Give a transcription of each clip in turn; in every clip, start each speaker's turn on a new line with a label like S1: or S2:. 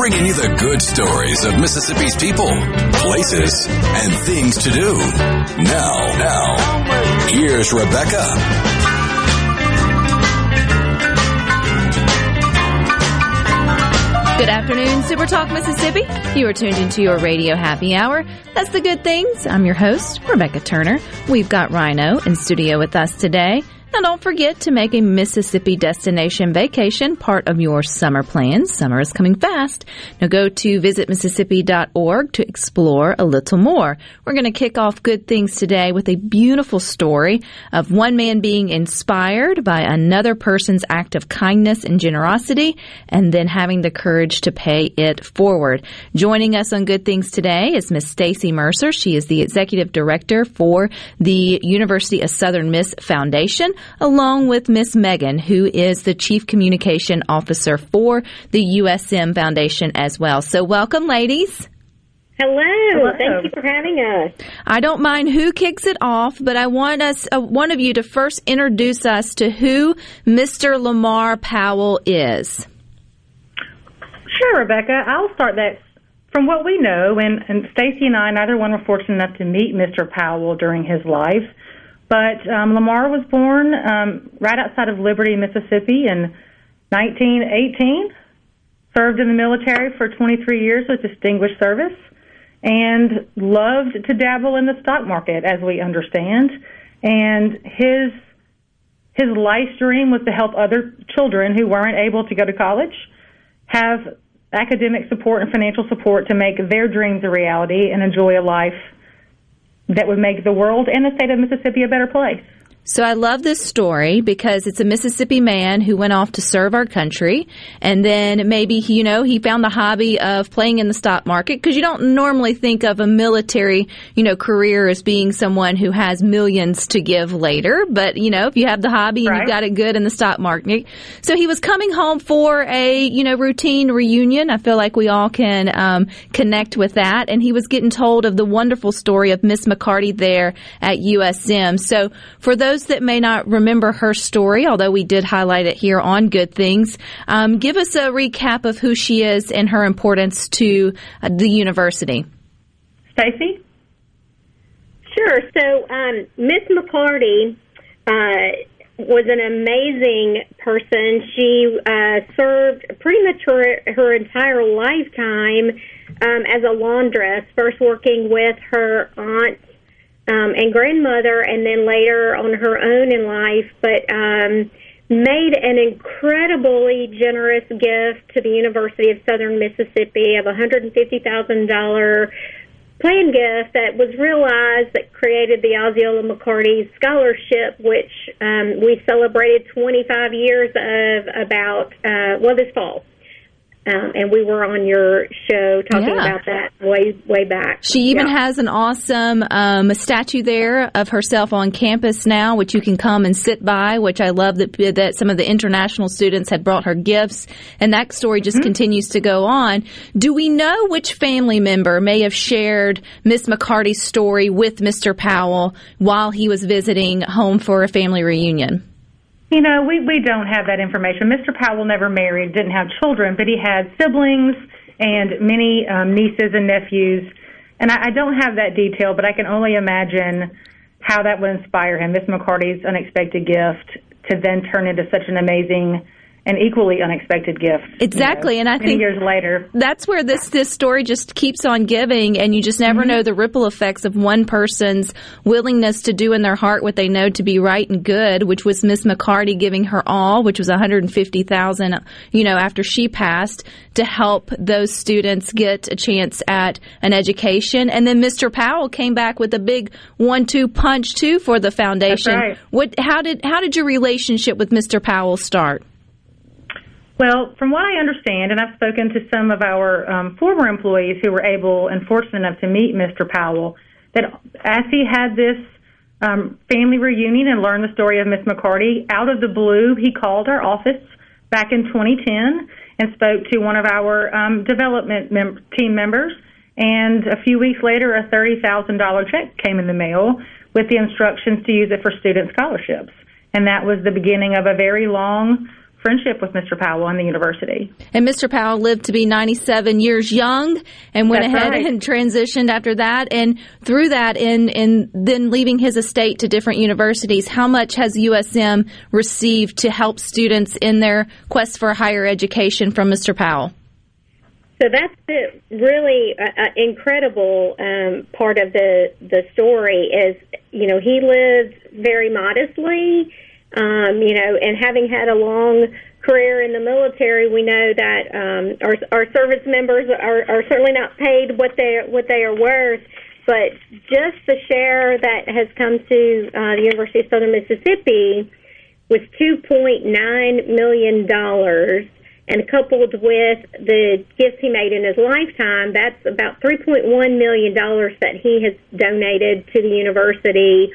S1: Bringing you the good stories of Mississippi's people, places, and things to do. Now, now, here's Rebecca.
S2: Good afternoon, Super Talk Mississippi. You are tuned into your radio happy hour. That's the good things. I'm your host, Rebecca Turner. We've got Rhino in studio with us today. Now, don't forget to make a Mississippi destination vacation part of your summer plans. Summer is coming fast. Now, go to visitmississippi.org to explore a little more. We're going to kick off good things today with a beautiful story of one man being inspired by another person's act of kindness and generosity, and then having the courage to pay it forward. Joining us on Good Things today is Miss Stacy Mercer. She is the executive director for the University of Southern Miss Foundation along with Miss Megan, who is the Chief Communication Officer for the USM Foundation as well. So welcome, ladies.
S3: Hello.
S4: Hello.
S3: Thank you for having us.
S2: I don't mind who kicks it off, but I want us, uh, one of you, to first introduce us to who Mr. Lamar Powell is.
S4: Sure, Rebecca. I'll start that. From what we know, and, and Stacy and I, neither one were fortunate enough to meet Mr. Powell during his life. But um, Lamar was born um, right outside of Liberty, Mississippi in 1918, served in the military for 23 years with distinguished service, and loved to dabble in the stock market, as we understand. And his his life's dream was to help other children who weren't able to go to college have academic support and financial support to make their dreams a reality and enjoy a life that would make the world and the state of Mississippi a better place.
S2: So I love this story because it's a Mississippi man who went off to serve our country and then maybe, you know, he found the hobby of playing in the stock market because you don't normally think of a military, you know, career as being someone who has millions to give later. But, you know, if you have the hobby and
S4: Right.
S2: you've got it good in the stock market. So he was coming home for a, you know, routine reunion. I feel like we all can um, connect with that. And he was getting told of the wonderful story of Miss McCarty there at USM. So for those that may not remember her story, although we did highlight it here on Good Things, um, give us a recap of who she is and her importance to uh, the university.
S4: Stacy?
S3: Sure. So, um, Miss McCarty uh, was an amazing person. She uh, served pretty much her, her entire lifetime um, as a laundress, first working with her aunt um, and grandmother, and then later on her own in life. But um, made an incredibly generous gift to the University of Southern Mississippi of a hundred and fifty thousand dollar plan gift that was realized that created the Osceola McCarty Scholarship, which um, we celebrated 25 years of about, uh, well, this fall. Um, and we were on your show talking
S2: Yeah.
S3: about that way way back.
S2: She even
S3: Yeah.
S2: has an awesome um, statue there of herself on campus now, which you can come and sit by. Which I love that that some of the international students had brought her gifts, and that story just continues to go on. Do we know which family member may have shared Miss McCarty's story with Mr. Powell while he was visiting home for a family reunion?
S4: You know, we, we don't have that information. Mr. Powell never married, didn't have children, but he had siblings and many um, nieces and nephews. And I, I don't have that detail, but I can only imagine how that would inspire him. Miss McCarty's unexpected gift to then turn into such an amazing and equally unexpected gift. you
S2: Exactly,
S4: know,
S2: and I think-
S4: years later.
S2: that's where this this story just keeps on giving and you just never mm-hmm. know the ripple effects of one person's willingness to do in their heart what they know to be right and good which was Miss McCarty giving her all which was 150,000 you know after she passed to help those students get a chance at an education and then Mr. Powell came back with a big one two punch too for the foundation
S4: right.
S2: what how did how did your relationship with Mr. Powell start
S4: Well, from what I understand, and I've spoken to some of our um, former employees who were able and fortunate enough to meet Mr. Powell, that as he had this um, family reunion and learned the story of Miss McCarty, out of the blue, he called our office back in 2010 and spoke to one of our um, development mem- team members. And a few weeks later, a $30,000 check came in the mail with the instructions to use it for student scholarships. And that was the beginning of a very long friendship with Mr. Powell and the university.
S2: And Mr. Powell lived to be 97 years young and went
S4: That's
S2: ahead
S4: right.
S2: and transitioned after that. And through that, and, and then leaving his estate to different universities, how much has USM received to help students in their quest for higher education from Mr. Powell?
S3: So that's the really uh, uh, incredible um, part of the the story is you know he lived very modestly, um, you know, and having had a long career in the military, we know that um, our our service members are, are certainly not paid what they what they are worth. But just the share that has come to uh, the University of Southern Mississippi was two point nine million dollars and coupled with the gifts he made in his lifetime, that's about $3.1 million that he has donated to the university,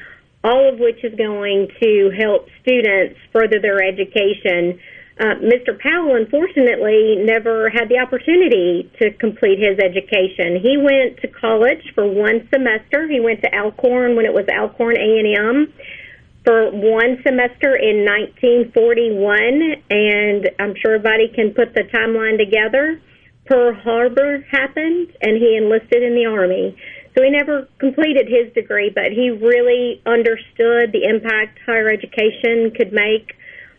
S3: all of which is going to help students further their education. Uh, Mr. Powell, unfortunately, never had the opportunity to complete his education. He went to college for one semester. He went to Alcorn when it was Alcorn A&M for one semester in 1941, and I'm sure everybody can put the timeline together. Pearl Harbor happened, and he enlisted in the Army. So he never completed his degree, but he really understood the impact higher education could make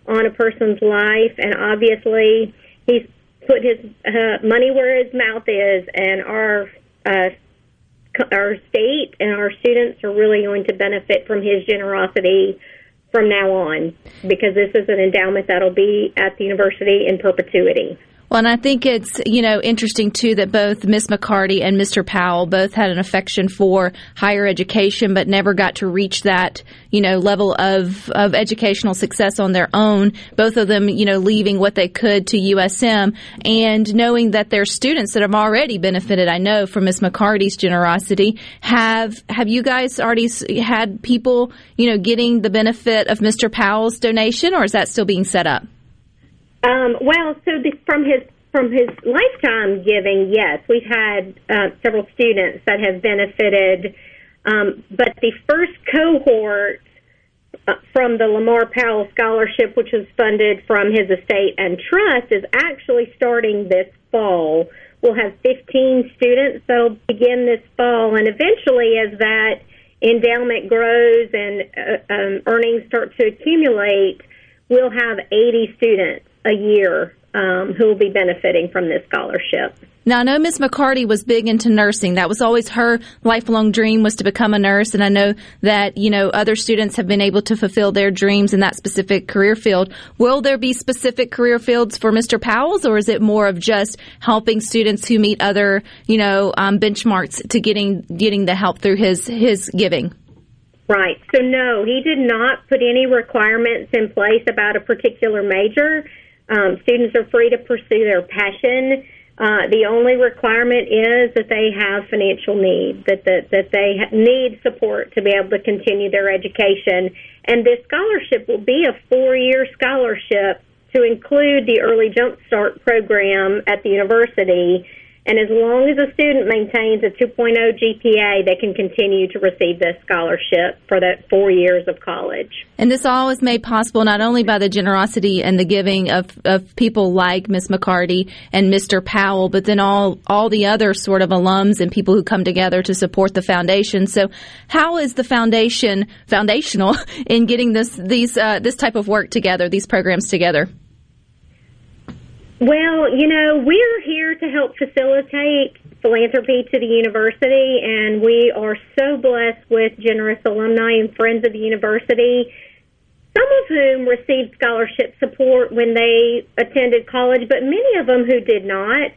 S3: on a person's life, and obviously he's put his uh, money where his mouth is, and our uh, our state and our students are really going to benefit from his generosity from now on because this is an endowment that'll be at the university in perpetuity.
S2: Well, and I think it's, you know, interesting too that both Miss McCarty and Mr. Powell both had an affection for higher education, but never got to reach that, you know, level of, of educational success on their own. Both of them, you know, leaving what they could to USM and knowing that their students that have already benefited, I know, from Miss McCarty's generosity. Have, have you guys already had people, you know, getting the benefit of Mr. Powell's donation or is that still being set up?
S3: Um, well, so the, from his from his lifetime giving, yes, we've had uh, several students that have benefited. Um, but the first cohort uh, from the Lamar Powell Scholarship, which was funded from his estate and trust, is actually starting this fall. We'll have 15 students that'll begin this fall, and eventually, as that endowment grows and uh, um, earnings start to accumulate, we'll have 80 students a year um, who will be benefiting from this scholarship.
S2: Now I know Miss McCarty was big into nursing. That was always her lifelong dream was to become a nurse. And I know that, you know, other students have been able to fulfill their dreams in that specific career field. Will there be specific career fields for Mr. Powell's or is it more of just helping students who meet other, you know, um, benchmarks to getting, getting the help through his, his giving?
S3: Right. So, no, he did not put any requirements in place about a particular major. Um, students are free to pursue their passion. Uh, the only requirement is that they have financial need, that that, that they need support to be able to continue their education. And this scholarship will be a four-year scholarship to include the early Jumpstart program at the university. And as long as a student maintains a 2.0 GPA, they can continue to receive this scholarship for that four years of college.
S2: And this all is made possible not only by the generosity and the giving of, of people like Miss McCarty and Mr. Powell, but then all, all the other sort of alums and people who come together to support the foundation. So how is the foundation foundational in getting this, these, uh, this type of work together, these programs together?
S3: Well, you know, we're here to help facilitate philanthropy to the university, and we are so blessed with generous alumni and friends of the university, some of whom received scholarship support when they attended college, but many of them who did not,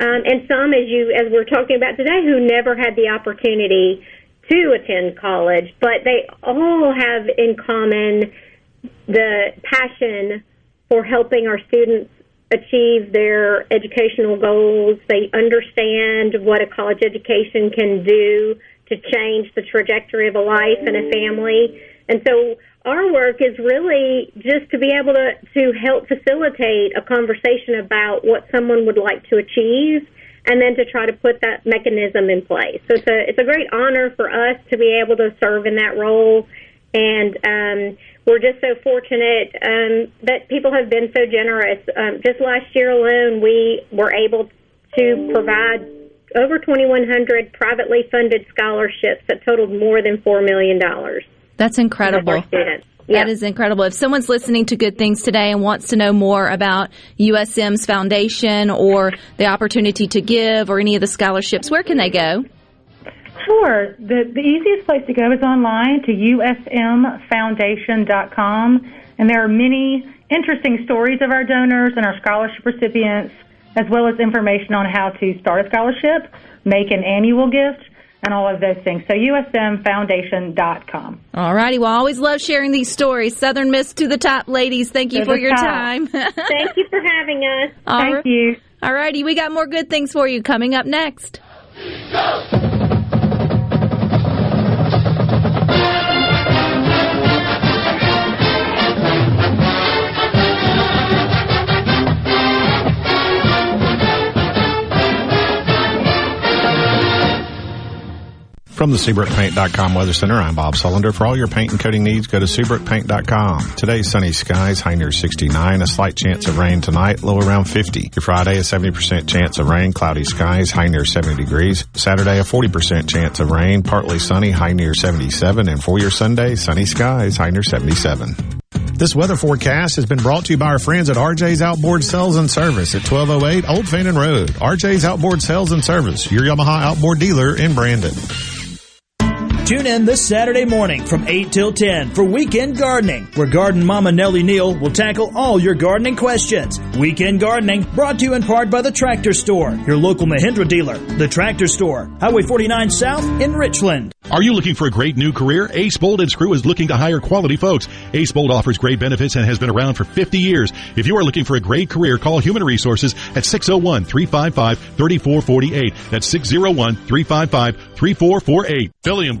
S3: um, and some, as you as we're talking about today, who never had the opportunity to attend college. But they all have in common the passion for helping our students achieve their educational goals. They understand what a college education can do to change the trajectory of a life and a mm-hmm. family. And so our work is really just to be able to, to help facilitate a conversation about what someone would like to achieve and then to try to put that mechanism in place. So it's a, it's a great honor for us to be able to serve in that role. And um, we're just so fortunate um, that people have been so generous. Um, just last year alone, we were able to provide over 2,100 privately funded scholarships that totaled more than $4 million.
S2: That's incredible. That is incredible. If someone's listening to Good Things today and wants to know more about USM's foundation or the opportunity to give or any of the scholarships, where can they go?
S4: Sure. The, the easiest place to go is online to usmfoundation.com. And there are many interesting stories of our donors and our scholarship recipients, as well as information on how to start a scholarship, make an annual gift, and all of those things. So usmfoundation.com.
S2: All righty. Well, I always love sharing these stories. Southern Miss to the top, ladies. Thank you
S4: To
S2: for your
S4: top.
S2: time.
S3: Thank you for having us.
S2: All
S4: Thank
S2: right.
S4: you.
S2: All righty. We got more good things for you coming up next.
S5: From the SeabrookPaint.com Weather Center, I'm Bob Sullender. For all your paint and coating needs, go to SeabrookPaint.com. Today's sunny skies, high near 69, a slight chance of rain tonight, low around 50. Your Friday, a 70% chance of rain, cloudy skies, high near 70 degrees. Saturday, a 40% chance of rain, partly sunny, high near 77. And for your Sunday, sunny skies, high near 77. This weather forecast has been brought to you by our friends at RJ's Outboard Sales and Service at 1208 Old Fannin Road. RJ's Outboard Sales and Service, your Yamaha outboard dealer in Brandon.
S6: Tune in this Saturday morning from 8 till 10 for Weekend Gardening, where Garden Mama Nellie Neal will tackle all your gardening questions. Weekend Gardening brought to you in part by the Tractor Store, your local Mahindra dealer. The Tractor Store, Highway 49 South in Richland.
S7: Are you looking for a great new career? Ace Bolt and Screw is looking to hire quality folks. Ace Bold offers great benefits and has been around for 50 years. If you are looking for a great career, call Human Resources at 601-355-3448. That's 601-355-3448. Pilium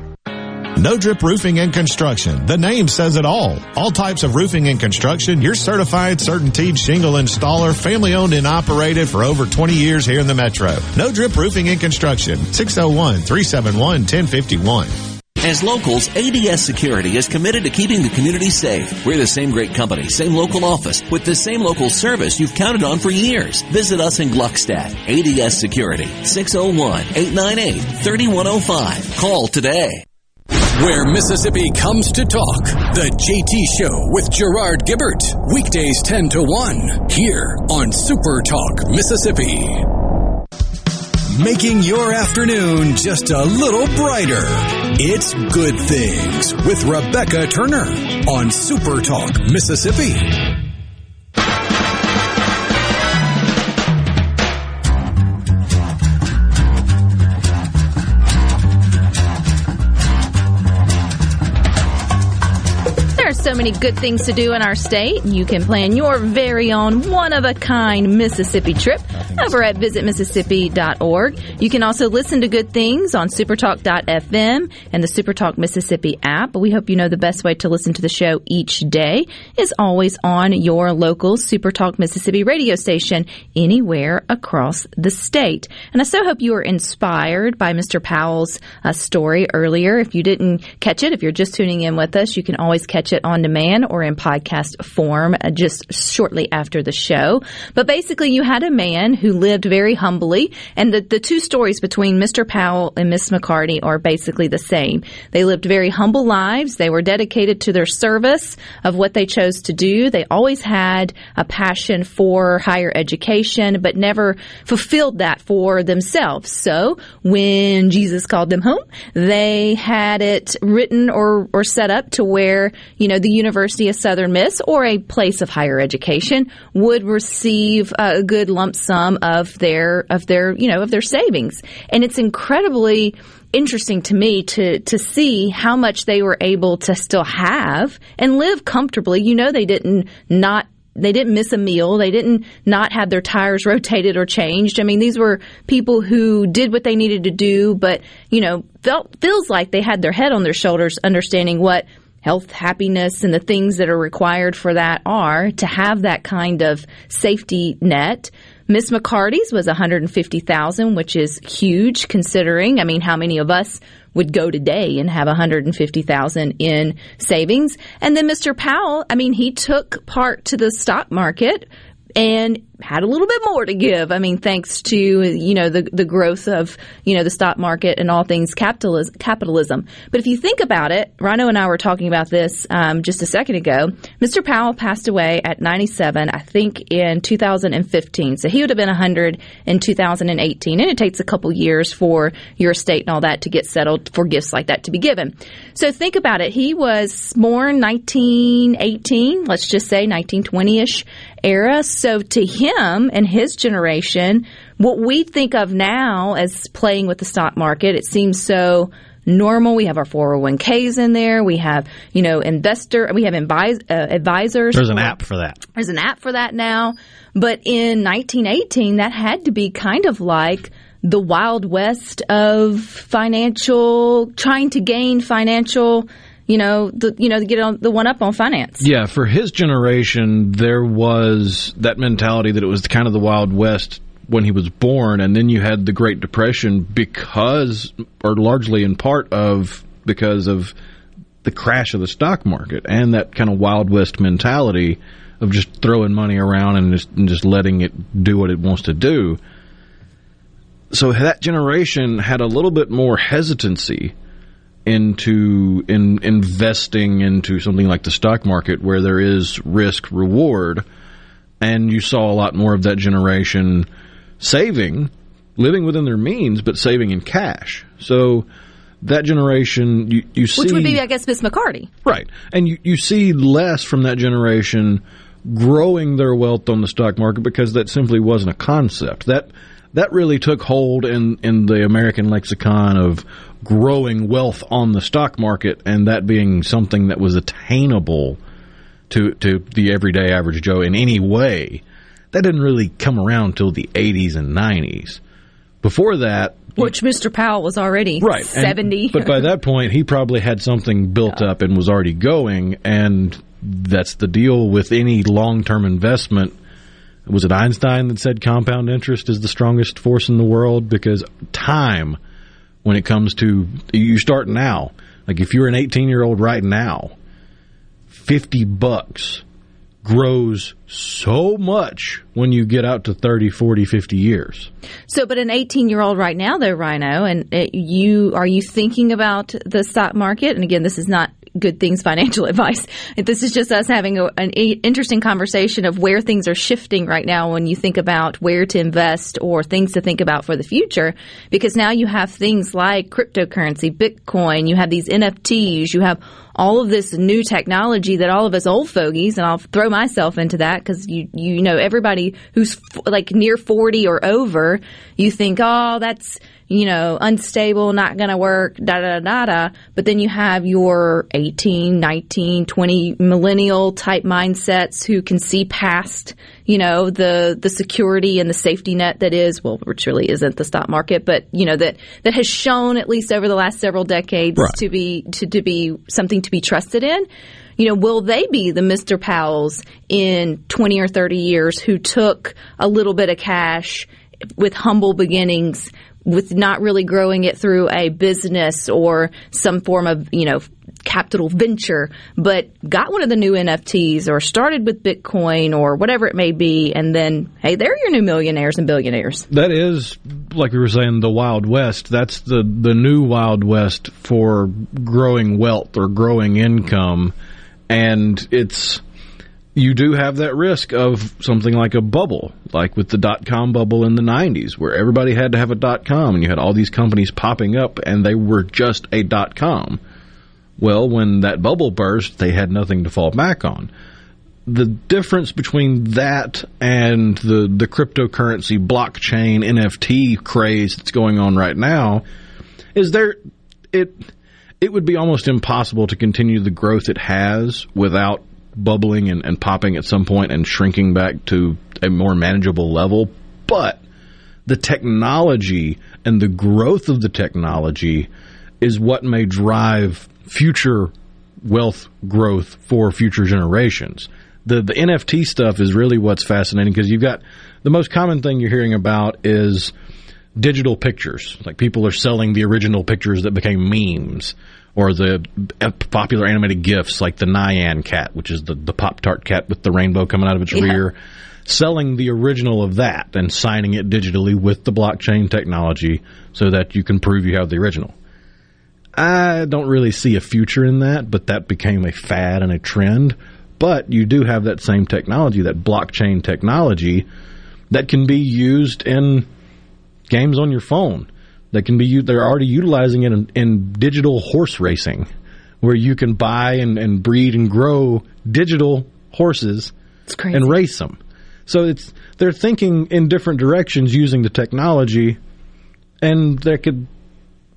S5: No Drip Roofing and Construction. The name says it all. All types of roofing and construction. Your certified, certainteed shingle installer, family owned and operated for over 20 years here in the metro. No Drip Roofing and Construction. 601-371-1051.
S8: As locals, ADS Security is committed to keeping the community safe. We're the same great company, same local office, with the same local service you've counted on for years. Visit us in Gluckstadt. ADS Security, 601-898-3105. Call today.
S1: Where Mississippi comes to talk. The JT Show with Gerard Gibert. Weekdays 10 to 1. Here on Super Talk, Mississippi. Making your afternoon just a little brighter. It's Good Things with Rebecca Turner on Super Talk, Mississippi.
S2: So many good things to do in our state. You can plan your very own one of a kind Mississippi trip over at visitmississippi.org. You can also listen to good things on supertalk.fm and the Supertalk Mississippi app. But we hope you know the best way to listen to the show each day is always on your local Supertalk Mississippi radio station anywhere across the state. And I so hope you were inspired by Mr. Powell's uh, story earlier. If you didn't catch it, if you're just tuning in with us, you can always catch it on demand or in podcast form uh, just shortly after the show. But basically, you had a man who lived very humbly, and the, the two stories between Mr. Powell and Miss McCarty are basically the same. They lived very humble lives. They were dedicated to their service of what they chose to do. They always had a passion for higher education, but never fulfilled that for themselves. So when Jesus called them home, they had it written or, or set up to where, you know, the University of Southern Miss or a place of higher education would receive a good lump sum of their, of their, you know, of their savings. And it's incredibly interesting to me to to see how much they were able to still have and live comfortably. You know, they didn't not they didn't miss a meal. They didn't not have their tires rotated or changed. I mean, these were people who did what they needed to do, but you know, felt feels like they had their head on their shoulders, understanding what health, happiness, and the things that are required for that are to have that kind of safety net. Miss McCarty's was 150,000, which is huge considering, I mean, how many of us would go today and have 150,000 in savings. And then Mr. Powell, I mean, he took part to the stock market and had a little bit more to give. I mean, thanks to you know the the growth of you know the stock market and all things capitalism. capitalism. But if you think about it, Rhino and I were talking about this um, just a second ago. Mr. Powell passed away at 97, I think, in 2015. So he would have been 100 in 2018, and it takes a couple years for your estate and all that to get settled for gifts like that to be given. So think about it. He was born 1918, let's just say 1920ish era. So to him and his generation, what we think of now as playing with the stock market, it seems so normal. We have our 401ks in there. We have, you know, investor, we have advis- uh, advisors.
S5: There's an app for that.
S2: There's an app for that now. But in 1918, that had to be kind of like the wild west of financial, trying to gain financial you know, the you know, get on the one up on finance.
S9: Yeah, for his generation, there was that mentality that it was kind of the Wild West when he was born, and then you had the Great Depression because, or largely in part of because of the crash of the stock market and that kind of Wild West mentality of just throwing money around and just, and just letting it do what it wants to do. So that generation had a little bit more hesitancy into in investing into something like the stock market where there is risk reward. And you saw a lot more of that generation saving living within their means but saving in cash. So that generation you, you see
S2: which would be i guess miss mccarty.
S9: Right. And you, you see less from that generation growing their wealth on the stock market because that simply wasn't a concept. That that really took hold in, in the American lexicon of growing wealth on the stock market and that being something that was attainable to to the everyday average Joe in any way. That didn't really come around till the 80s and 90s. Before that,
S2: which Mr. Powell was already
S9: right
S2: 70.
S9: And, but by that point, he probably had something built up and was already going and that's the deal with any long-term investment was it Einstein that said compound interest is the strongest force in the world? Because time, when it comes to, you start now. Like if you're an 18 year old right now, 50 bucks grows so much when you get out to 30, 40, 50 years.
S2: So, but an 18 year old right now, though, Rhino, and uh, you are you thinking about the stock market? And again, this is not good things financial advice. This is just us having a, an interesting conversation of where things are shifting right now when you think about where to invest or things to think about for the future. Because now you have things like cryptocurrency, Bitcoin, you have these NFTs, you have all of this new technology that all of us old fogies, and I'll throw myself into that because you you know everybody who's f- like near forty or over, you think, oh, that's you know, unstable, not going to work, da da da da. But then you have your 18, 19, 20 millennial type mindsets who can see past, you know, the the security and the safety net that is, well, which really isn't the stock market, but you know that that has shown at least over the last several decades
S10: Right.
S2: to be to, to be something to be trusted in. You know, will they be the Mr. Powells in 20 or 30 years who took a little bit of cash with humble beginnings, with not really growing it through a business or some form of, you know, capital venture, but got one of the new NFTs or started with Bitcoin or whatever it may be, and then, hey, they're your new millionaires and billionaires.
S9: That is, like we were saying, the Wild West. That's the, the new Wild West for growing wealth or growing income. And it's, you do have that risk of something like a bubble, like with the dot com bubble in the 90s, where everybody had to have a dot com and you had all these companies popping up and they were just a dot com. Well, when that bubble burst, they had nothing to fall back on the difference between that and the the cryptocurrency blockchain NFT craze that's going on right now is there it it would be almost impossible to continue the growth it has without bubbling and, and popping at some point and shrinking back to a more manageable level. But the technology and the growth of the technology is what may drive future wealth growth for future generations. The the NFT stuff is really what's fascinating because you've got the most common thing you're hearing about is digital pictures. Like people are selling the original pictures that became memes or the uh, popular animated gifs like the Nyan cat, which is the, the Pop Tart cat with the rainbow coming out of its
S10: Yeah.
S9: rear, selling the original of that and signing it digitally with the blockchain technology so that you can prove you have the original. I don't really see a future in that, but that became a fad and a trend. But you do have that same technology, that blockchain technology, that can be used in games on your phone. That can be u- they're already utilizing it in, in digital horse racing, where you can buy and, and breed and grow digital horses and race them. So it's they're thinking in different directions using the technology, and there could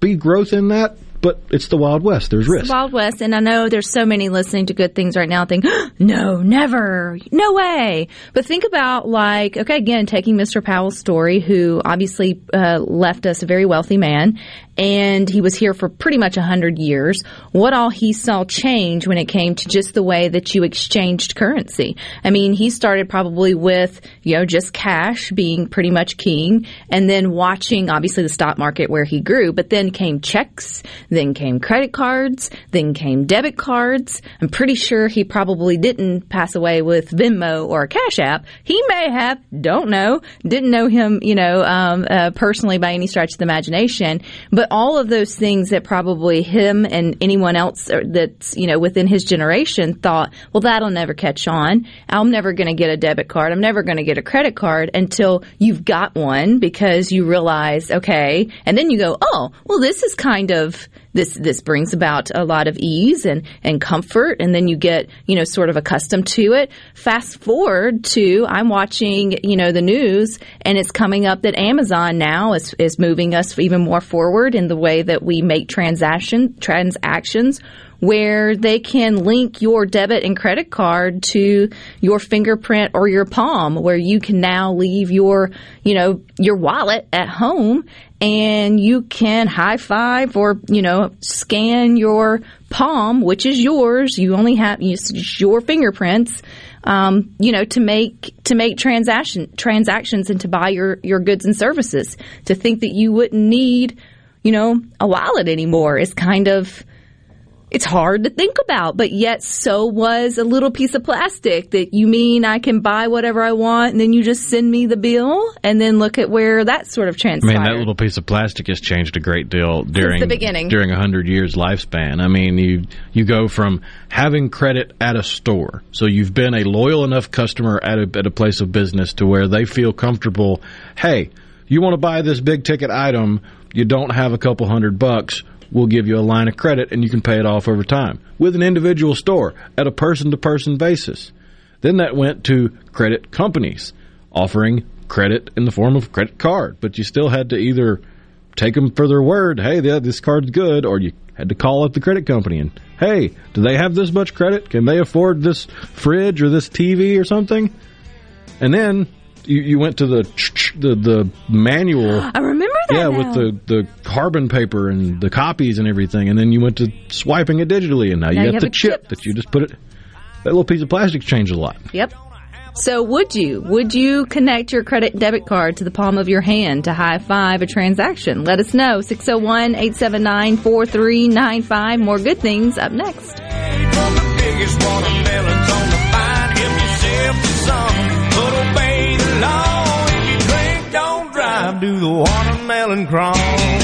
S9: be growth in that. But it's the Wild West. There's risk.
S2: Wild West, and I know there's so many listening to good things right now think, no, never, no way. But think about like, okay, again, taking Mr. Powell's story, who obviously uh, left us a very wealthy man, and he was here for pretty much a hundred years. What all he saw change when it came to just the way that you exchanged currency. I mean, he started probably with you know just cash being pretty much king, and then watching obviously the stock market where he grew, but then came checks, then came credit cards, then came debit cards. I'm pretty sure he probably didn't pass away with Venmo or Cash App. He may have, don't know, didn't know him, you know, um, uh, personally by any stretch of the imagination. But all of those things that probably him and anyone else that's, you know, within his generation thought, well, that'll never catch on. I'm never going to get a debit card. I'm never going to get a credit card until you've got one because you realize, okay, and then you go, oh, well, this is kind of, this this brings about a lot of ease and and comfort and then you get you know sort of accustomed to it. Fast forward to i'm watching you know the news and it's coming up that amazon now is is moving us even more forward in the way that we make transaction transactions where they can link your debit and credit card to your fingerprint or your palm where you can now leave your you know your wallet at home and you can high five or you know scan your palm which is yours. You only have your fingerprints um, you know to make to make transaction transactions and to buy your your goods and services. To think that you wouldn't need you know a wallet anymore is kind of it's hard to think about, but yet so was a little piece of plastic that you mean I can buy whatever I want and then you just send me the bill and then look at where that sort of transpired.
S9: I mean, that little piece of plastic has changed a great deal during
S2: the beginning.
S9: during a hundred years lifespan. I mean, you you go from having credit at a store, so you've been a loyal enough customer at a at a place of business to where they feel comfortable. Hey, you want to buy this big ticket item? You don't have a couple hundred bucks. We'll give you a line of credit and you can pay it off over time with an individual store at a person to person basis. Then that went to credit companies offering credit in the form of credit card, but you still had to either take them for their word. Hey, yeah, this card's good, or you had to call up the credit company and hey, do they have this much credit? Can they afford this fridge or this TV or something? And then you, you went to the the the manual.
S2: I remember that.
S9: Yeah,
S2: now.
S9: with the the carbon paper and the copies and everything, and then you went to swiping it digitally, and now,
S2: Now
S9: you
S2: you
S9: got
S2: have
S9: the chip,
S2: chip.
S9: that you just put it. That little piece of plastic changed a lot.
S2: Yep. So would you? Would you connect your credit debit card to the palm of your hand to high five a transaction? Let us know. 601-879-4395. More good things up next.
S11: Drive. Do the watermelon crawl.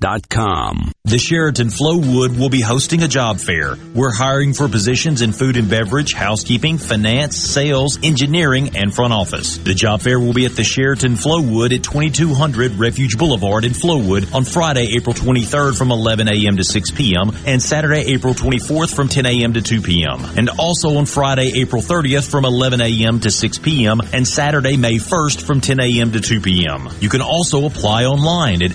S12: ClintonBodyShop.com.
S13: The Sheraton Flowwood will be hosting a job fair. We're hiring for positions in food and beverage, housekeeping, finance, sales, engineering, and front office. The job fair will be at the Sheraton Flowwood at 2200 Refuge Boulevard in Flowwood on Friday, April 23rd from 11 a.m. to 6 p.m. and Saturday, April 24th from 10 a.m. to 2 p.m. And also on Friday, April 30th from 11 a.m. to 6 p.m. and Saturday, May 1st from 10 a.m. to 2 p.m. You can also apply online at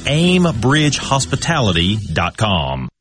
S13: aimbridgehospitality.com.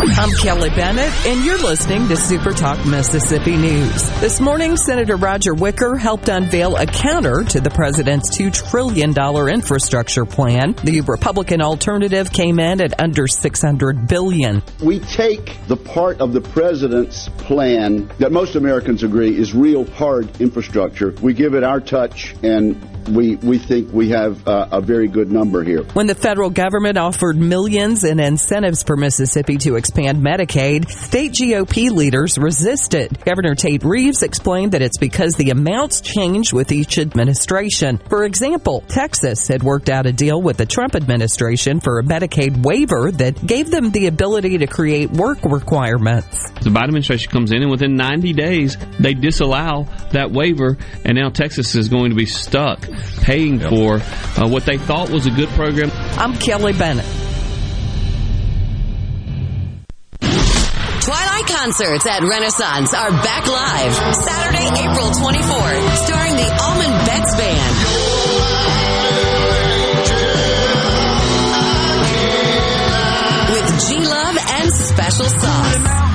S14: I'm Kelly Bennett, and you're listening to Super Talk Mississippi News. This morning, Senator Roger Wicker helped unveil a counter to the president's $2 trillion infrastructure plan. The Republican alternative came in at under 600 billion.
S15: We take the part of the president's plan that most Americans agree is real hard infrastructure. We give it our touch and we, we think we have uh, a very good number here.
S14: When the federal government offered millions in incentives for Mississippi to expand Medicaid, state GOP leaders resisted. Governor Tate Reeves explained that it's because the amounts change with each administration. For example, Texas had worked out a deal with the Trump administration for a Medicaid waiver that gave them the ability to create work requirements.
S16: The Biden administration comes in, and within 90 days, they disallow that waiver, and now Texas is going to be stuck paying for uh, what they thought was a good program.
S14: I'm Kelly Bennett.
S17: Twilight concerts at Renaissance are back live Saturday, April 24th, starring the Allman Betts Band. With G Love and Special Sauce.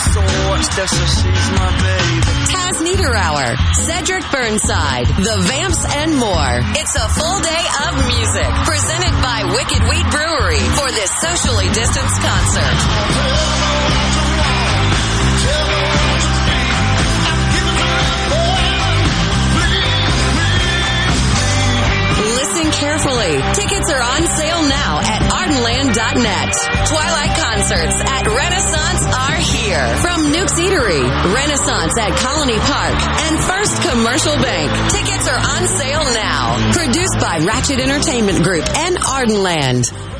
S11: Special sauce. That's so she's my baby.
S17: Taz Niederauer, Cedric Burnside, The Vamps, and more. It's a full day of music presented by Wicked Wheat Brewery for this socially distanced concert. Carefully. Tickets are on sale now at ardenland.net. Twilight concerts at Renaissance are here. From Nuke's Eatery, Renaissance at Colony Park, and First Commercial Bank. Tickets are on sale now. Produced by Ratchet Entertainment Group and Ardenland.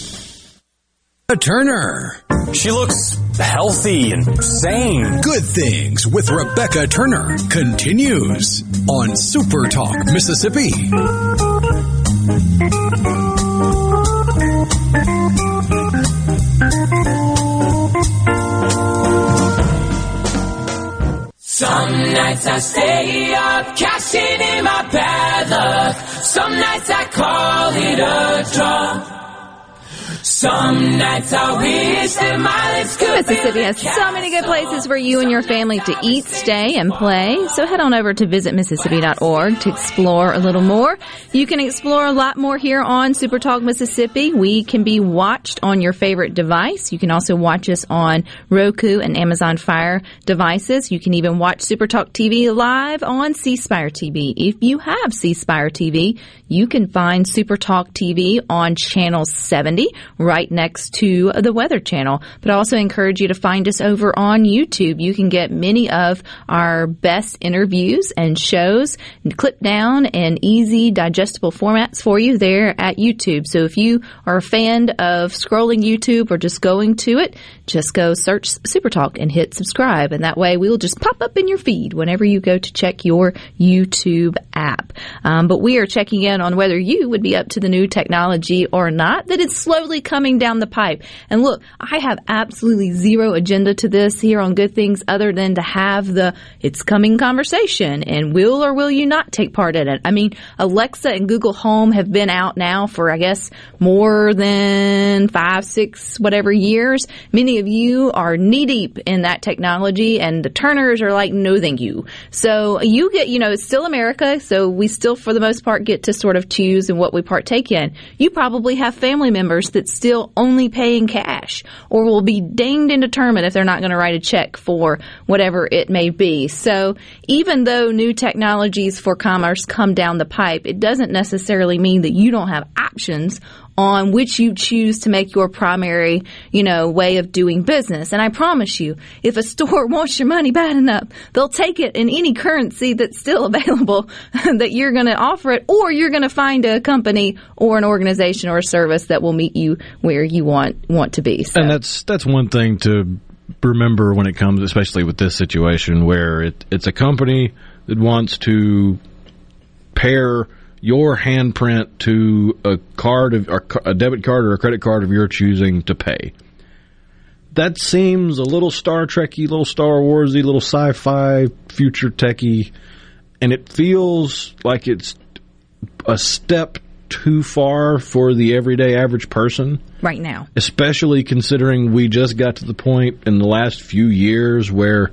S18: Turner.
S19: She looks healthy and sane.
S18: Good Things with Rebecca Turner continues on Super Talk, Mississippi.
S11: Some nights I stay up, cashing in my bad luck. Some nights I call it a draw. Some nights I wish that my lips could
S2: Mississippi has so many good places for you and your family to eat, stay, and play. So head on over to visitmississippi.org to explore a little more. You can explore a lot more here on Super Talk Mississippi. We can be watched on your favorite device. You can also watch us on Roku and Amazon Fire devices. You can even watch Super Talk TV live on C Spire TV. If you have C Spire TV, you can find Super Talk TV on channel 70 right next to the Weather Channel. But I also encourage you to find us over on YouTube. You can get many of our best interviews and shows clipped down in easy, digestible formats for you there at YouTube. So if you are a fan of scrolling YouTube or just going to it, just go search Super Talk and hit subscribe. And that way we will just pop up in your feed whenever you go to check your YouTube app. Um, but we are checking in on whether you would be up to the new technology or not that it's slowly coming down the pipe. And look, I have absolutely zero agenda to this here on Good Things other than to have the it's coming conversation and will or will you not take part in it. I mean, Alexa and Google Home have been out now for, I guess, more than five, six, whatever years. Many of you are knee deep in that technology and the Turners are like, no, thank you. So you get, you know, it's still America. So we still, for the most part, get to sort of choose in what we partake in. You probably have family members that still only pay in cash or will be dinged and determined if they're not going to write a check for whatever it may be. So even though new technologies for commerce come down the pipe, it doesn't necessarily mean that you don't have options on which you choose to make your primary, you know, way of doing business. And I promise you, if a store wants your money bad enough, they'll take it in any currency that's still available that you're going to offer it, or you're going to find a company or an organization or a service that will meet you where you want want to be. So.
S9: And that's that's one thing to remember when it comes, especially with this situation where it, it's a company that wants to pair your handprint to a card of a debit card or a credit card of your choosing to pay. That seems a little Star Trekky, little Star Warsy, little sci-fi, future techy, and it feels like it's a step too far for the everyday average person.
S2: Right now.
S9: Especially considering we just got to the point in the last few years where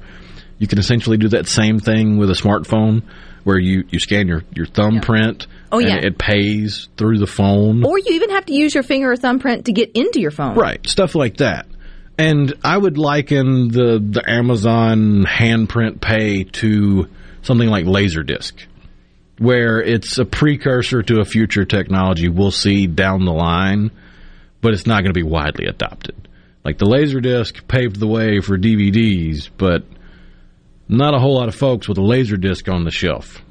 S9: you can essentially do that same thing with a smartphone where you, you scan your, your thumbprint
S2: Oh, yeah.
S9: and it pays through the phone.
S2: Or you even have to use your finger or thumbprint to get into your phone.
S9: Right, stuff like that. And I would liken the the Amazon handprint pay to something like Laserdisc, where it's a precursor to a future technology we'll see down the line, but it's not going to be widely adopted. Like the Laserdisc paved the way for DVDs, but not a whole lot of folks with a Laserdisc on the shelf.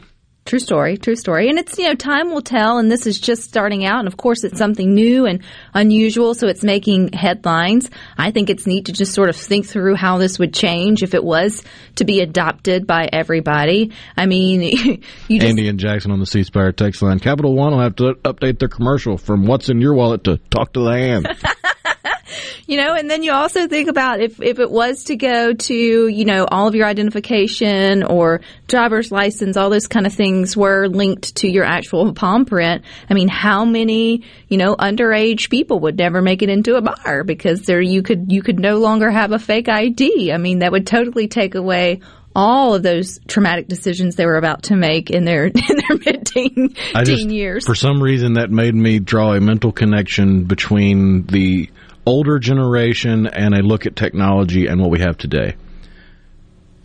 S2: True story, true story. And it's, you know, time will tell, and this is just starting out, and of course it's something new and unusual, so it's making headlines. I think it's neat to just sort of think through how this would change if it was to be adopted by everybody. I mean, you just.
S9: Andy and Jackson on the C Spire text line. Capital One will have to update their commercial from what's in your wallet to talk to the hand.
S2: you know, and then you also think about if, if it was to go to, you know, all of your identification or driver's license, all those kind of things were linked to your actual palm print. I mean, how many, you know, underage people would never make it into a bar because there you could, you could no longer have a fake ID. I mean, that would totally take away all of those traumatic decisions they were about to make in their in their mid teen
S9: I just,
S2: years.
S9: For some reason, that made me draw a mental connection between the older generation and a look at technology and what we have today.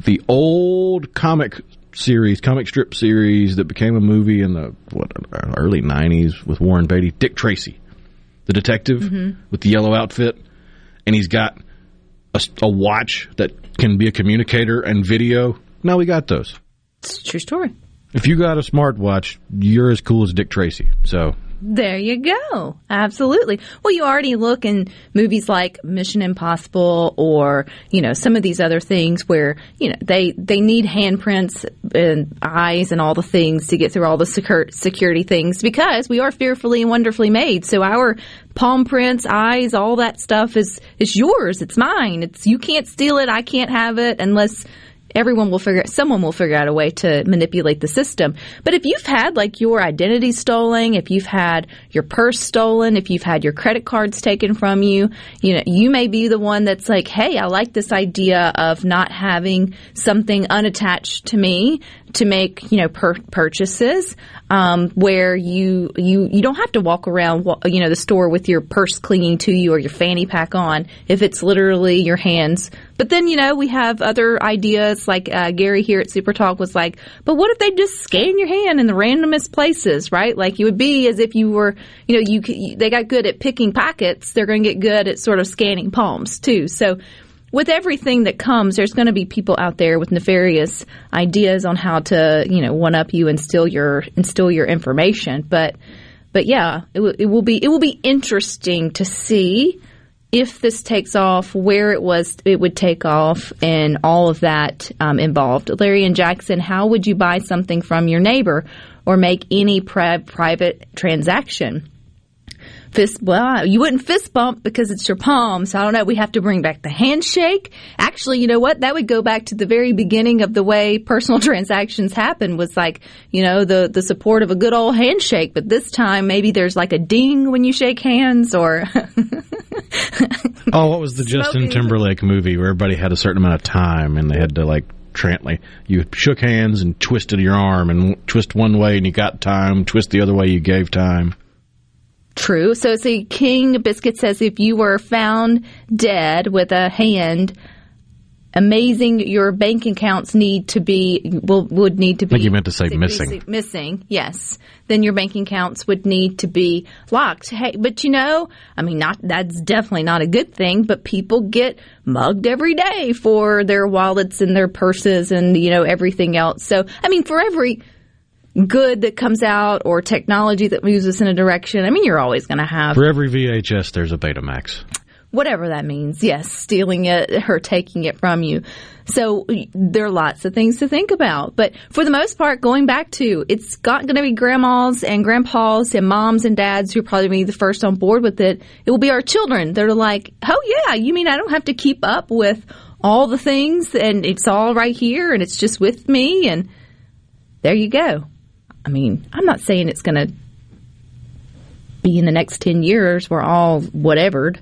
S9: The old comic series, comic strip series that became a movie in the what early '90s with Warren Beatty, Dick Tracy, the detective
S2: Mhm.
S9: with the yellow outfit, and he's got a, a watch that can be a communicator and video. Now we got those.
S2: It's a true story.
S9: If you got a smartwatch, you're as cool as Dick Tracy. So
S2: There you go. Absolutely. Well, you already look in movies like Mission Impossible or, you know, some of these other things where, you know, they, they need handprints and eyes and all the things to get through all the secur- security things because we are fearfully and wonderfully made. So our palm prints, eyes, all that stuff is, is yours. It's mine. It's, you can't steal it. I can't have it unless everyone will figure someone will figure out a way to manipulate the system. But if you've had like your identity stolen, if you've had your purse stolen, if you've had your credit cards taken from you, you know, you may be the one that's like, "Hey, I like this idea of not having something unattached to me to make, you know, per- purchases um, where you you you don't have to walk around, you know, the store with your purse clinging to you or your fanny pack on if it's literally your hands. But then, you know, we have other ideas like uh, Gary here at Super Talk was like, but what if they just scan your hand in the randomest places, right? Like you would be as if you were, you know, you, they got good at picking pockets. They're going to get good at sort of scanning palms too. So with everything that comes, there's going to be people out there with nefarious ideas on how to, you know, one up you and steal your steal your information. But, but yeah, it, w- it will be it will be interesting to see if this takes off, where it was it would take off, and all of that um, involved. Larry and Jackson, how would you buy something from your neighbor or make any pri- private transaction? Fist, well, you wouldn't fist bump because it's your palm. So I don't know. We have to bring back the handshake. Actually, you know what? That would go back to the very beginning of the way personal transactions happen was like, you know, the, the support of a good old handshake. But this time, maybe there's like a ding when you shake hands or,
S9: Oh, what was the Justin Timberlake movie where everybody had a certain amount of time and they had to like trant like you shook hands and twisted your arm and twist one way and you got time, twist the other way you gave time.
S2: True. So, see, King Biscuit says if you were found dead with a hand, amazing, your bank accounts need to be will would need to be.
S9: I think you meant to say missing.
S2: Missing, yes. Then your bank accounts would need to be locked. Hey, but you know, I mean, not that's definitely not a good thing. But people get mugged every day for their wallets and their purses and you know everything else. So, I mean, for every good that comes out or technology that moves us in a direction, I mean, you're always going to have
S9: For every VHS, there's a Betamax.
S2: whatever that means. Yes, stealing it or taking it from you. So there are lots of things to think about. But for the most part, going back to it's got going to be grandmas and grandpas and moms and dads who are probably be the first on board with it. It will be our children. They're like, oh yeah, you mean I don't have to keep up with all the things and it's all right here and it's just with me and there you go. I mean, I'm not saying it's going to be in the next 10 years we're all whatevered.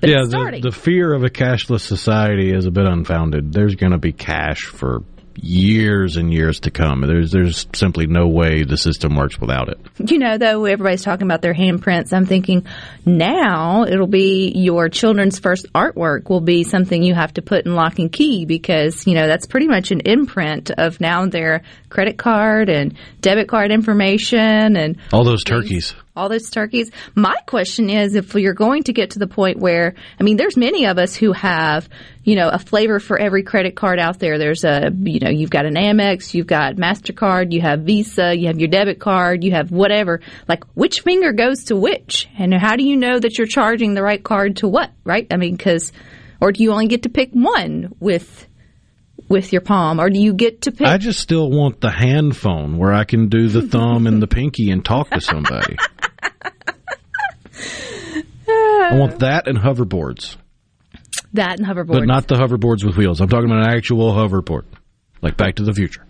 S2: But
S9: yeah,
S2: it's
S9: the, the fear of a cashless society is a bit unfounded. There's going to be cash for years and years to come. There's there's simply no way the system works without it.
S2: You know, though everybody's talking about their handprints, I'm thinking now it'll be your children's first artwork will be something you have to put in lock and key because you know that's pretty much an imprint of now their credit card and debit card information and
S9: all those turkeys
S2: all those turkeys. My question is if you're going to get to the point where, I mean, there's many of us who have, you know, a flavor for every credit card out there. There's a, you know, you've got an Amex, you've got MasterCard, you have Visa, you have your debit card, you have whatever. Like, which finger goes to which? And how do you know that you're charging the right card to what, right? I mean, because, or do you only get to pick one with, with your palm, or do you get to pick?
S9: I just still want the hand phone where I can do the thumb and the pinky and talk to somebody. I want that and hoverboards.
S2: That and hoverboards.
S9: But not the hoverboards with wheels. I'm talking about an actual hoverboard, like Back to the Future.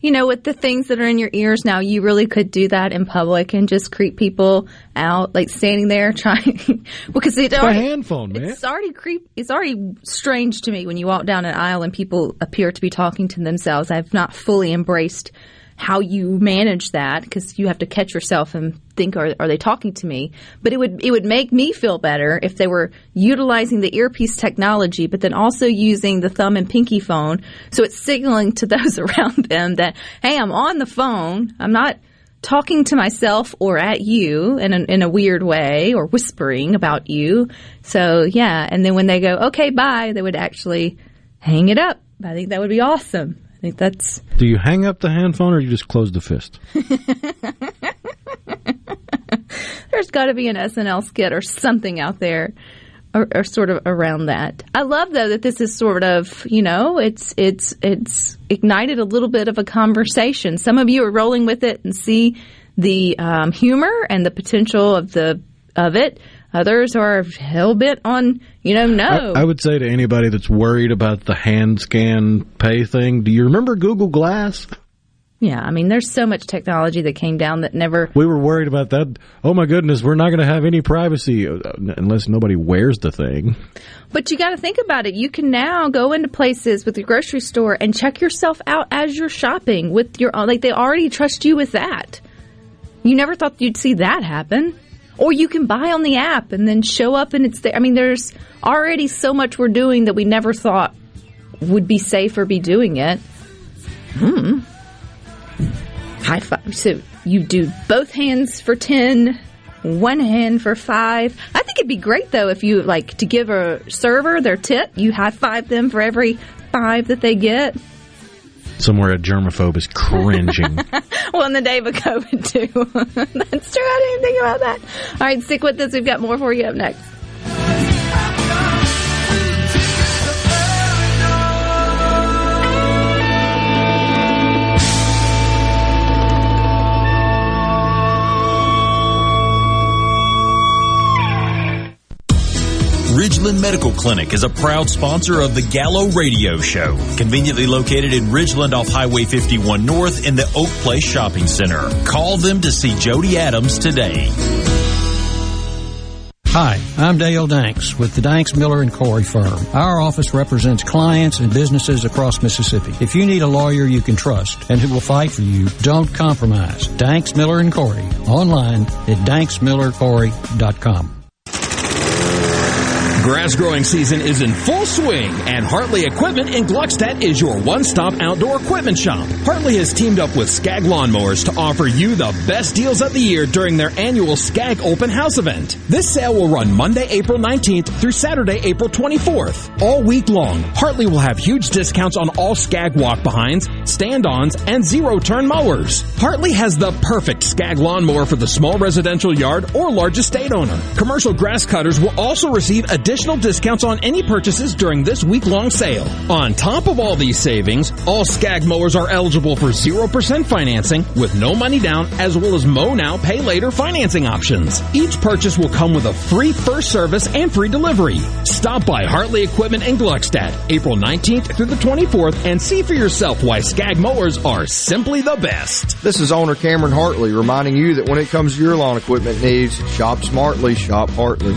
S2: You know, with the things that are in your ears now, you really could do that in public and just creep people out, like standing there trying because it's
S9: a
S2: already,
S9: hand phone, man.
S2: It's already creep. It's already strange to me when you walk down an aisle and people appear to be talking to themselves. I've not fully embraced how you manage that because you have to catch yourself and think are, are they talking to me? But it would it would make me feel better if they were utilizing the earpiece technology but then also using the thumb and pinky phone. So it's signaling to those around them that hey I'm on the phone. I'm not talking to myself or at you in a, in a weird way or whispering about you. So yeah. And then when they go okay bye they would actually hang it up. I think that would be awesome Think that's.
S9: Do you hang up the hand phone or you just close the fist?
S2: There's got to be an SNL skit or something out there, or, or, sort of around that. I love though that this is sort of you know it's it's it's ignited a little bit of a conversation. Some of you are rolling with it and see the um, humor and the potential of the of it. Others are hell bent on, you know, no.
S9: I, I, would say to anybody that's worried about the hand scan pay thing, do you remember Google Glass?
S2: Yeah, I mean, there's so much technology that came down that never.
S9: We were worried about that. Oh my goodness, we're not going to have any privacy uh, unless nobody wears the thing.
S2: But you got to think about it. You can now go into places with your grocery store and check yourself out as you're shopping with your like they already trust you with that. You never thought you'd see that happen. Or you can buy on the app and then show up and it's there. I mean, there's already so much we're doing that we never thought would be safe or be doing it. Hmm. High five. So you do both hands for 10, one hand for five. I think it'd be great though if you like to give a server their tip, you high five them for every five that they get.
S9: Somewhere a germaphobe is cringing.
S2: well, in the day of COVID, too. That's true. I didn't think about that. All right, stick with us. We've got more for you up next.
S13: Ridgeland Medical Clinic is a proud sponsor of the Gallo Radio Show, conveniently located in Ridgeland off Highway 51 North in the Oak Place Shopping Center. Call them to see Jody Adams today.
S20: Hi, I'm Dale Danks with the Danks Miller and Cory firm. Our office represents clients and businesses across Mississippi. If you need a lawyer you can trust and who will fight for you, don't compromise. Danks Miller and Cory online at danksmillercory.com.
S21: Grass growing season is in full swing, and Hartley Equipment in Gluckstadt is your one-stop outdoor equipment shop. Hartley has teamed up with Scag Lawnmowers to offer you the best deals of the year during their annual Scag Open House event. This sale will run Monday, April 19th through Saturday, April 24th. All week long, Hartley will have huge discounts on all Scag walk-behinds, stand-ons, and zero-turn mowers. Hartley has the perfect Scag lawnmower for the small residential yard or large estate owner. Commercial grass cutters will also receive additional additional discounts on any purchases during this week-long sale. On top of all these savings, all Scag mowers are eligible for 0% financing with no money down as well as mow now, pay later financing options. Each purchase will come with a free first service and free delivery. Stop by Hartley Equipment in Gluckstadt, April 19th through the 24th and see for yourself why Scag mowers are simply the best.
S22: This is owner Cameron Hartley reminding you that when it comes to your lawn equipment needs, shop smartly, shop Hartley.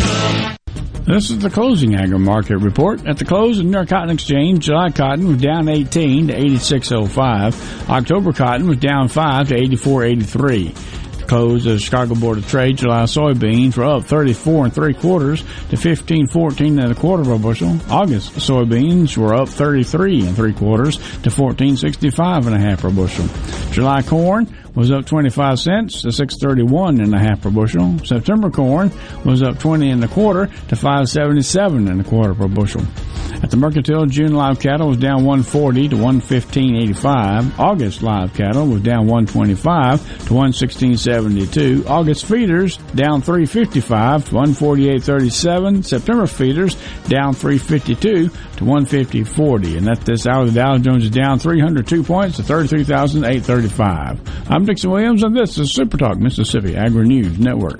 S23: This is the closing agri market report. At the close of New York Cotton Exchange, July cotton was down 18 to 86.05. October cotton was down 5 to 84.83. The Close of the Chicago Board of Trade, July soybeans were up 34 and three quarters to 15.14 and a quarter of a bushel. August soybeans were up 33 and three quarters to 14.65 and a half per bushel. July corn was up 25 cents to 631 and a half per bushel. September corn was up 20 and a quarter to 577 and a quarter per bushel. At the Mercantile, June live cattle was down 140 to 115.85. August live cattle was down 125 to 116.72. August feeders down 355 to 148.37. September feeders down 352 to 150.40. And at this hour, the Dow Jones is down 302 points to 33,835. I'm Dixon Williams, and this is Super Talk Mississippi Agri News Network.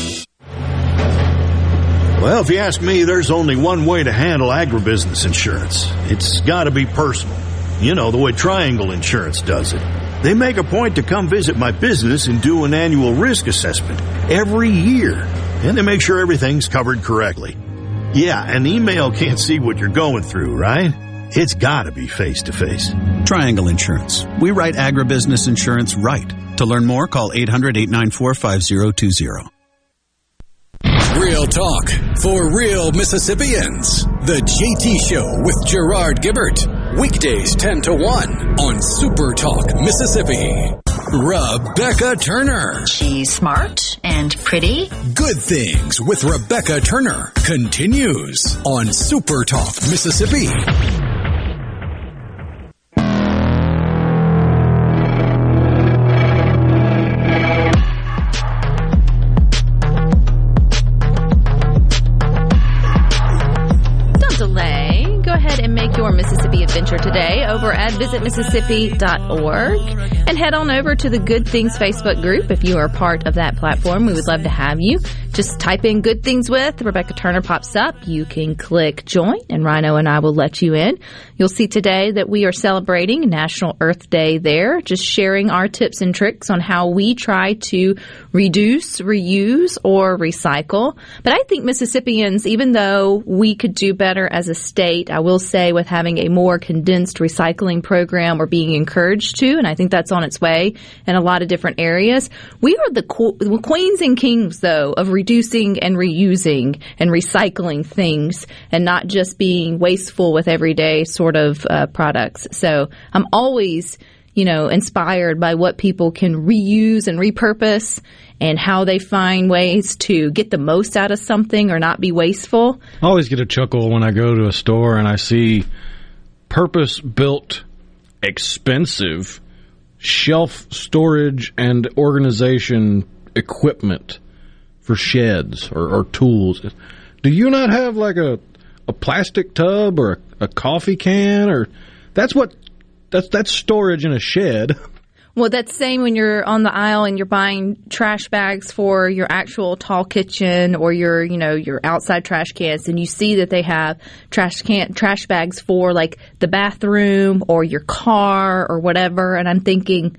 S24: Well, if you ask me, there's only one way to handle agribusiness insurance. It's got to be personal. You know, the way Triangle Insurance does it. They make a point to come visit my business and do an annual risk assessment every year. And they make sure everything's covered correctly. Yeah, an email can't see what you're going through, right? It's got to be face to face.
S25: Triangle Insurance. We write agribusiness insurance right. To learn more, call 800 894 5020.
S1: Real talk for real Mississippians. The JT Show with Gerard Gibert. Weekdays 10 to 1 on Super Talk Mississippi. Rebecca Turner.
S26: She's smart and pretty.
S1: Good Things with Rebecca Turner continues on Super Talk Mississippi.
S2: visitmississippi.org and head on over to the Good Things Facebook group if you are part of that platform. We would love to have you. Just type in Good Things with Rebecca Turner pops up. You can click join and Rhino and I will let you in. You'll see today that we are celebrating National Earth Day there, just sharing our tips and tricks on how we try to reduce, reuse, or recycle. But I think Mississippians, even though we could do better as a state, I will say with having a more condensed recycling program, we're being encouraged to, and I think that's on its way in a lot of different areas. We are the qu- queens and kings, though, of reducing and reusing and recycling things and not just being wasteful with everyday sort of uh, products. So I'm always you know, inspired by what people can reuse and repurpose and how they find ways to get the most out of something or not be wasteful.
S9: I always get a chuckle when I go to a store and I see purpose built, expensive shelf storage and organization equipment for sheds or, or tools. Do you not have like a, a plastic tub or a, a coffee can or that's what that's that's storage in a shed.
S2: Well, that's same when you're on the aisle and you're buying trash bags for your actual tall kitchen or your, you know, your outside trash cans, and you see that they have trash can trash bags for like the bathroom or your car or whatever. And I'm thinking,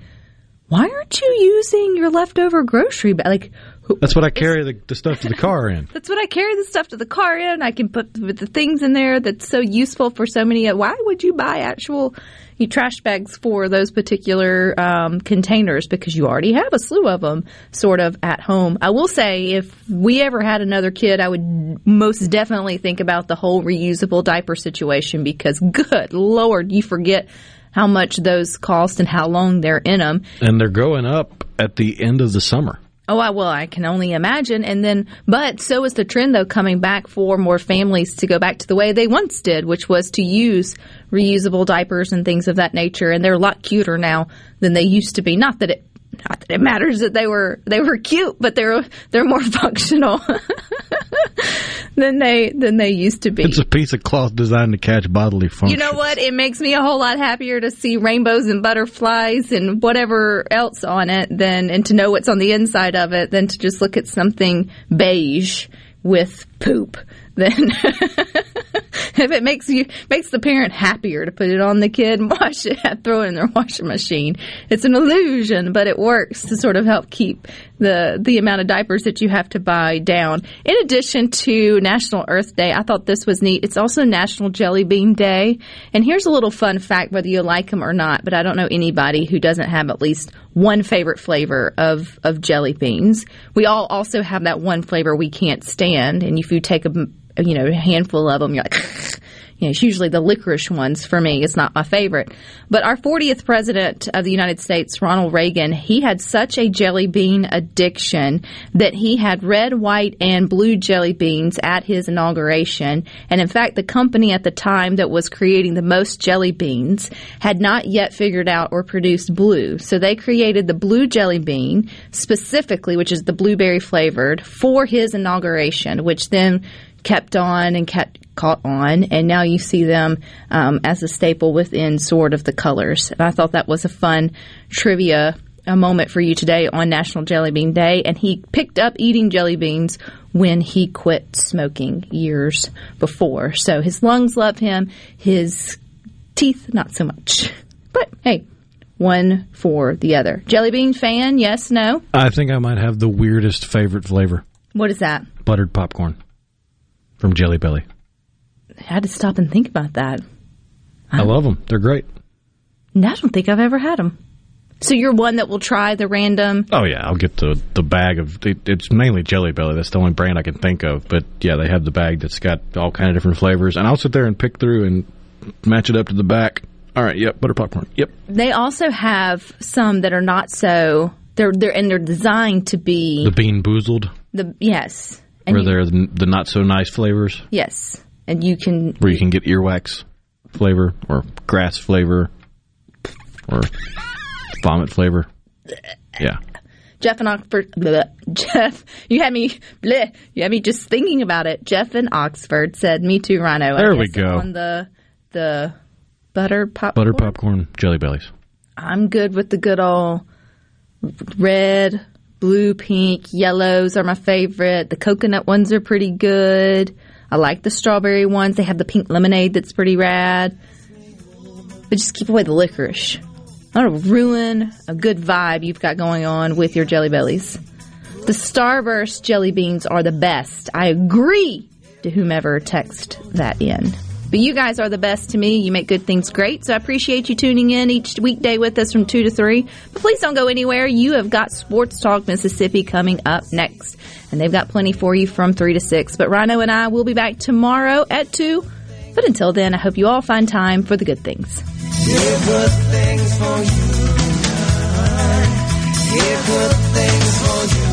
S2: why aren't you using your leftover grocery bag? Like,
S9: That's what I carry the, the stuff to the car in.
S2: That's what I carry the stuff to the car in. I can put the the things in there that's so useful for so many. Why would you buy actual you trash bags for those particular um, containers? Because you already have a slew of them sort of at home. I will say, if we ever had another kid, I would most definitely think about the whole reusable diaper situation because, good lord, you forget how much those cost and how long they're in them.
S9: And they're going up at the end of the summer.
S2: Oh, I, well, I can only imagine. And then, but so is the trend, though, coming back for more families to go back to the way they once did, which was to use reusable diapers and things of that nature. And they're a lot cuter now than they used to be. Not that it, not that it matters that they were they were cute, but they're they're more functional than they than they used to be.
S9: It's a piece of cloth designed to catch bodily function.
S2: You know what? It makes me a whole lot happier to see rainbows and butterflies and whatever else on it than and to know what's on the inside of it than to just look at something beige with poop. Then if it makes you makes the parent happier to put it on the kid and wash it, throw it in their washing machine. It's an illusion, but it works to sort of help keep the the amount of diapers that you have to buy down. In addition to National Earth Day, I thought this was neat. It's also National Jelly Bean Day. And here's a little fun fact whether you like them or not, but I don't know anybody who doesn't have at least one favorite flavor of of jelly beans. We all also have that one flavor we can't stand, and if you take a you know, handful of them, you're like, you know, it's usually the licorice ones for me. It's not my favorite. But our 40th president of the United States, Ronald Reagan, he had such a jelly bean addiction that he had red, white, and blue jelly beans at his inauguration. And in fact, the company at the time that was creating the most jelly beans had not yet figured out or produced blue. So they created the blue jelly bean specifically, which is the blueberry flavored, for his inauguration, which then kept on and kept caught on, and now you see them um, as a staple within sort of the colors. And I thought that was a fun trivia a moment for you today on National Jelly Bean Day, and he picked up eating jelly beans when he quit smoking years before. So his lungs love him, his teeth not so much. But hey, one for the other. Jelly bean fan? Yes, no.
S9: I think I might have the weirdest favorite flavor
S2: What is that?
S9: buttered popcorn from Jelly Belly.
S2: I had to stop and think about that.
S9: I um, love them. They're great.
S2: I don't think I've ever had them. So you're one that will try the random.
S9: Oh yeah, I'll get the the bag of. It, it's mainly Jelly Belly. That's the only brand I can think of. But yeah, they have the bag that's got all kind of different flavors, and I'll sit there and pick through and match it up to the back. All right, yep, butter popcorn. Yep.
S2: They also have some that are not so. They're they're and they're designed to be
S9: The BeanBoozled,
S2: the yes and
S9: where they're the, the not so nice flavors,
S2: yes, and you can
S9: where you can get earwax flavor or grass flavor or vomit flavor. Yeah.
S2: Jeff and Oxford. bleh, Jeff, you had me. Bleh, you had me just thinking about it. Jeff in Oxford said, "Me too, Rhino."
S9: There we go.
S2: On the the butter pop.
S9: Butter popcorn, Jelly Bellies.
S2: I'm good with the good old red, blue, pink, yellows are my favorite. The coconut ones are pretty good. I like the strawberry ones. They have the pink lemonade that's pretty rad. But just keep away the licorice. Don't ruin a good vibe you've got going on with your Jelly Bellies. The Starburst jelly beans are the best. I agree to whomever text that in. But you guys are the best to me. You make good things great. So I appreciate you tuning in each weekday with us from 2 to 3. But please don't go anywhere. You have got Sports Talk Mississippi coming up next. And they've got plenty for you from 3 to 6. But Rhino and I will be back tomorrow at 2. But until then, I hope you all find time for the good things.
S11: Good things for you. Good things for you.